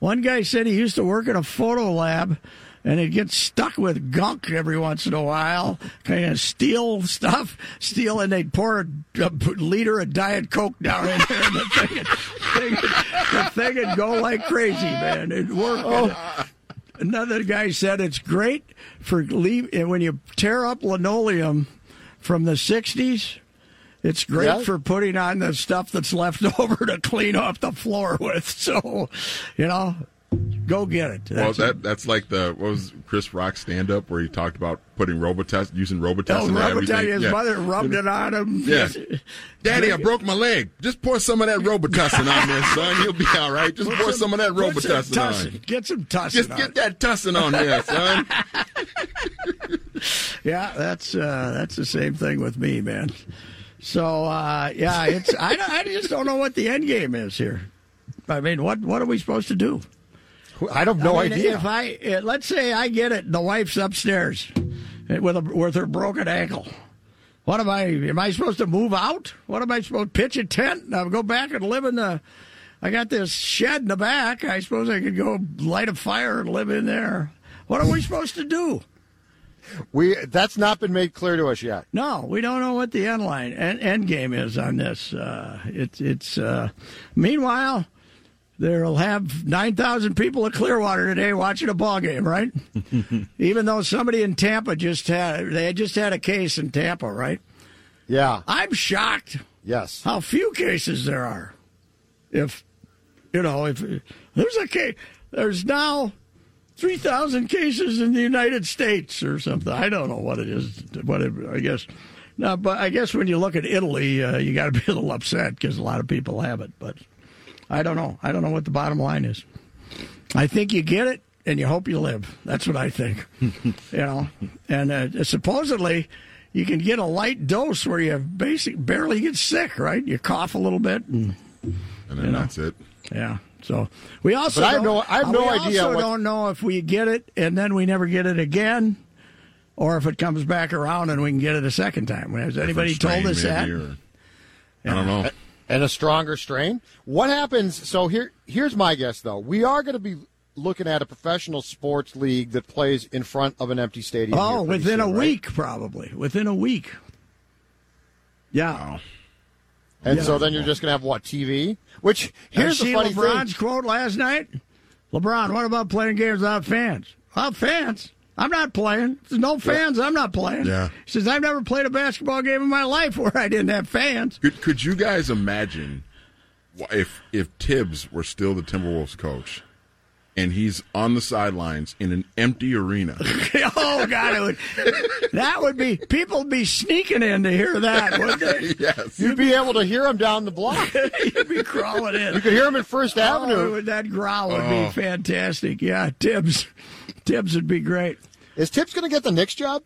One guy said he used to work in a photo lab, and he'd get stuck with gunk every once in a while, kind of steel stuff, steel, and they'd pour a, a liter of diet coke down in there, and the thing, would- thing, would- the thing would go like crazy, man. It'd work. Oh. Another guy said it's great for leave and when you tear up linoleum from the '60s. It's great Yeah. for putting on the stuff that's left over to clean off the floor with. So, you know, Go get it. Well, That's that that's like the what was Chris Rock stand up where he talked about putting Robitussin, using Robitussin. Oh, Robitussin, his Yeah. mother rubbed it on him. Yeah. Daddy, I broke my leg. Just pour some of that Robitussin on there, son. You'll be all right. Just pour some of that Put some Robitussin tussin. on. Get some tussin Just on. get that tussin on there, son. Yeah, that's uh, that's the same thing with me, man. So uh, yeah, it's I, don't- I just don't know what the end game is here. I mean, what what are we supposed to do? I have no I mean, idea. If I uh, let's say I get it, the wife's upstairs with a with her broken ankle. What am I? Am I supposed to move out? What am I supposed to pitch a tent? Now go back and live in the. I got this shed in the back. I suppose I could go light a fire and live in there. What are we supposed to do? we that's not been made clear to us yet. No, we don't know what the end line end, end game is on this. Uh, it's it's. Uh, meanwhile, they'll have nine thousand people at Clearwater today watching a ball game, right? Even though somebody in Tampa just had they just had a case in Tampa, right? Yeah. I'm shocked Yes. how few cases there are. If you know, if there's a case, there's now three thousand cases in the United States or something. I don't know what it is. What it, I guess. No, but I guess when you look at Italy, uh, you got to be a little upset because a lot of people have it. But I don't know. I don't know what the bottom line is. I think you get it and you hope you live. That's what I think. you know, and uh, supposedly you can get a light dose where you basic barely get sick. Right? You cough a little bit and. And then that's it. Yeah. So we also But I have don't- no- I have no we idea Also what- don't know if we get it and then we never get it again, or if it comes back around and we can get it a second time. Has anybody told us strain, that? maybe, or- I don't know. And a stronger strain. What happens? So here, here's my guess, though. We are going to be looking at a professional sports league that plays in front of an empty stadium. Oh, within a right? week, probably within a week. Yeah. And so then you're just going to have what TV? Which here's the funny LeBron's thing. quote last night. LeBron, what about playing games without fans? Without fans? I'm not playing. If there's no fans, I'm not playing. Yeah. He says, I've never played a basketball game in my life where I didn't have fans. Could could you guys imagine if if Thibs were still the Timberwolves coach and he's on the sidelines in an empty arena? oh God, it would. That would be people would be sneaking in to hear that. Wouldn't they? yes. You'd be able to hear him down the block. You'd be crawling in. You could hear him at First Oh, Avenue. would- that growl would Oh. be fantastic. Yeah, Thibs, Thibs would be great. Is Thibs going to get the Knicks job?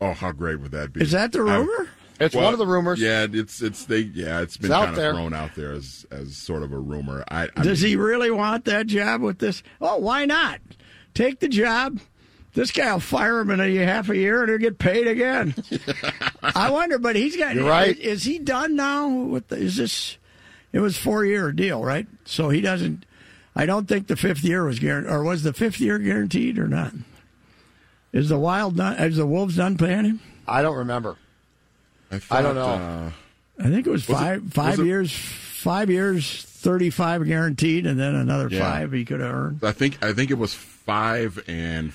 Oh, how great would that be? Is that the I- rumor? It's Well, one of the rumors. Yeah, it's it's they yeah, it's been It's kind of there. thrown out there as as sort of a rumor. I, I Does mean, he really want that job with this? Oh, why not? Take the job. This guy will fire him in a half a year and he'll get paid again. I wonder, but he's got. You're right. Is, is he done now? With the, is this? It was four year deal, right? So he doesn't. I don't think the fifth year was guaranteed, or was the fifth year guaranteed or not? Is the Wild done? Is the Wolves done paying him? I don't remember. I, thought, I don't know. Uh, I think it was, Was it- five was five it- years, five years, thirty five guaranteed, and then another Yeah. five he could have earned. I think I think it was five and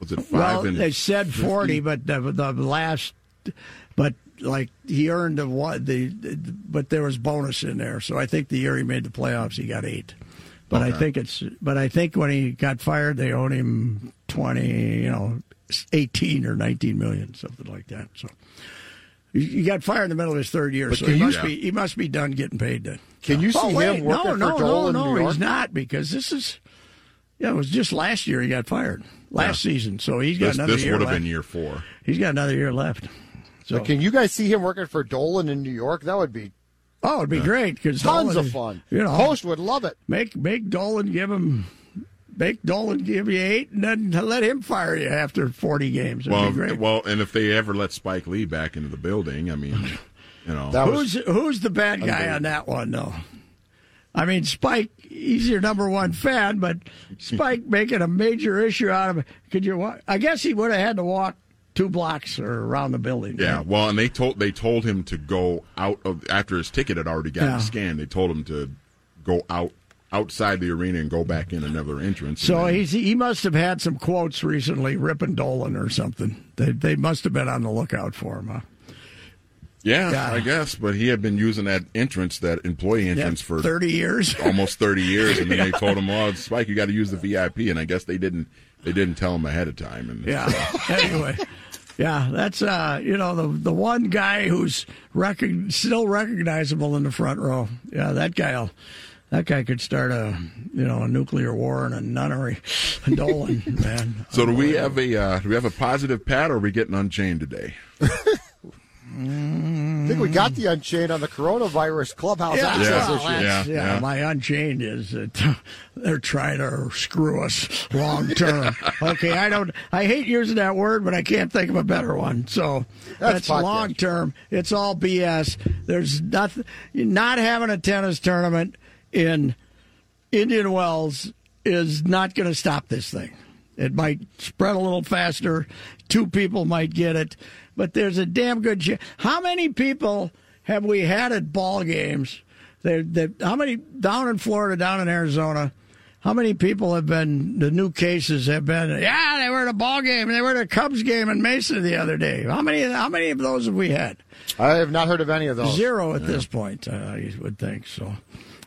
was it five Well, and they said 50? forty, but the, the last, but like he earned the what the, the, but there was bonus in there, so I think the year he made the playoffs, he got eight. But I think it's, but I think when he got fired, they owed him twenty, you know, eighteen or nineteen million, something like that. So. He he got fired in the middle of his third year, But so he you- must be he must be done getting paid then. Can you oh, see Oh, wait, him working no, no, for Dole no, in no, New York? he's not because this is, yeah, it was just last year he got fired last season, so he's got This, another this year would have left. been year four. He's got another year left. So, But can you guys see him working for Dolan in New York? That would be oh, it'd be great because tons of fun. You know, Host would love it. make make Dolan give him, make Dolan give you eight, and then let him fire you after forty games. That'd Well, be great. well, and if they ever let Spike Lee back into the building, I mean, you know, That who's who's the bad guy on that one though? I mean, Spike, he's your number one fan, but Spike making a major issue out of it. Could you? wa- I guess he would have had to walk two blocks or around the building. yeah. right? Well, and they told they told him to go out of after his ticket had already gotten Yeah. scanned. They told him to go out outside the arena and go back in another entrance. So then- he's he must have had some quotes recently ripping Dolan or something. They they must have been on the lookout for him. Huh? Yeah, Yeah. I guess, but he had been using that entrance, that employee Yeah, entrance, for 30 years. almost thirty years, and then they told him, "Oh, Spike, you got to use the VIP," and I guess they didn't. They didn't tell him ahead of time, and Yeah. anyway, yeah, that's uh, you know the the one guy who's recog- still recognizable in the front row. Yeah, that guy'll. That guy could start a, you know, a nuclear war in a nunnery. Dolan, man. So do we have a uh, do we have a positive pat, or are we getting unchained today? Mm. I think we got the Unchained on the coronavirus clubhouse Yeah, access well, issue. that's- Yeah, yeah, yeah. My unchained is that they're trying to screw us long term. okay, I don't. I hate using that word, but I can't think of a better one. So That's that's, long term. It's all BS. There's nothing. Not having a tennis tournament in Indian Wells is not going to stop this thing. It might spread a little faster. Two people might get it, but there's a damn good chance. How many people have we had at ball games? They, they, how many down in Florida, down in Arizona? How many people have been? The new cases have been. Yeah, they were at a ball game. They were at a Cubs game in Mesa the other day. How many? How many of those have we had? I have not heard of any of those. Zero at this point, uh, I would think. So,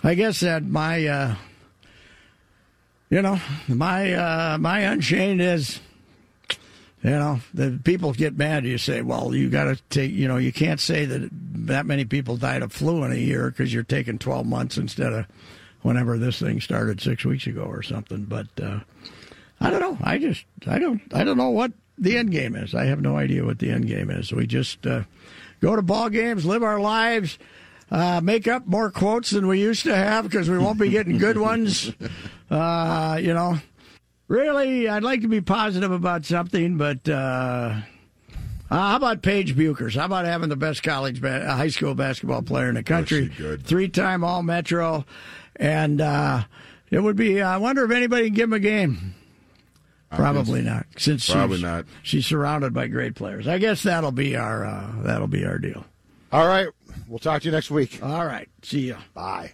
I guess that my, uh, you know, my uh, my unchained is, you know, the people get mad. You say, well, you got to take, you know, you can't say that that many people died of flu in a year because you're taking 12 months instead of whenever this thing started six weeks ago or something. But uh, I don't know. I just, I don't, I don't know what the end game is. I have no idea what the end game is. We just uh, go to ball games, live our lives. Uh, make up more quotes than we used to have because we won't be getting good ones. Uh, you know, really, I'd like to be positive about something, but uh, uh, how about Paige Bueckers? How about having the best college, ba- uh, high school basketball player in the country? Three-time All Metro, and uh, it would be. I wonder if anybody can give him a game. Probably not, since Probably she's, not. She's surrounded by great players. I guess that'll be our uh, that'll be our deal. All right. We'll talk to you next week. All right, see ya. Bye.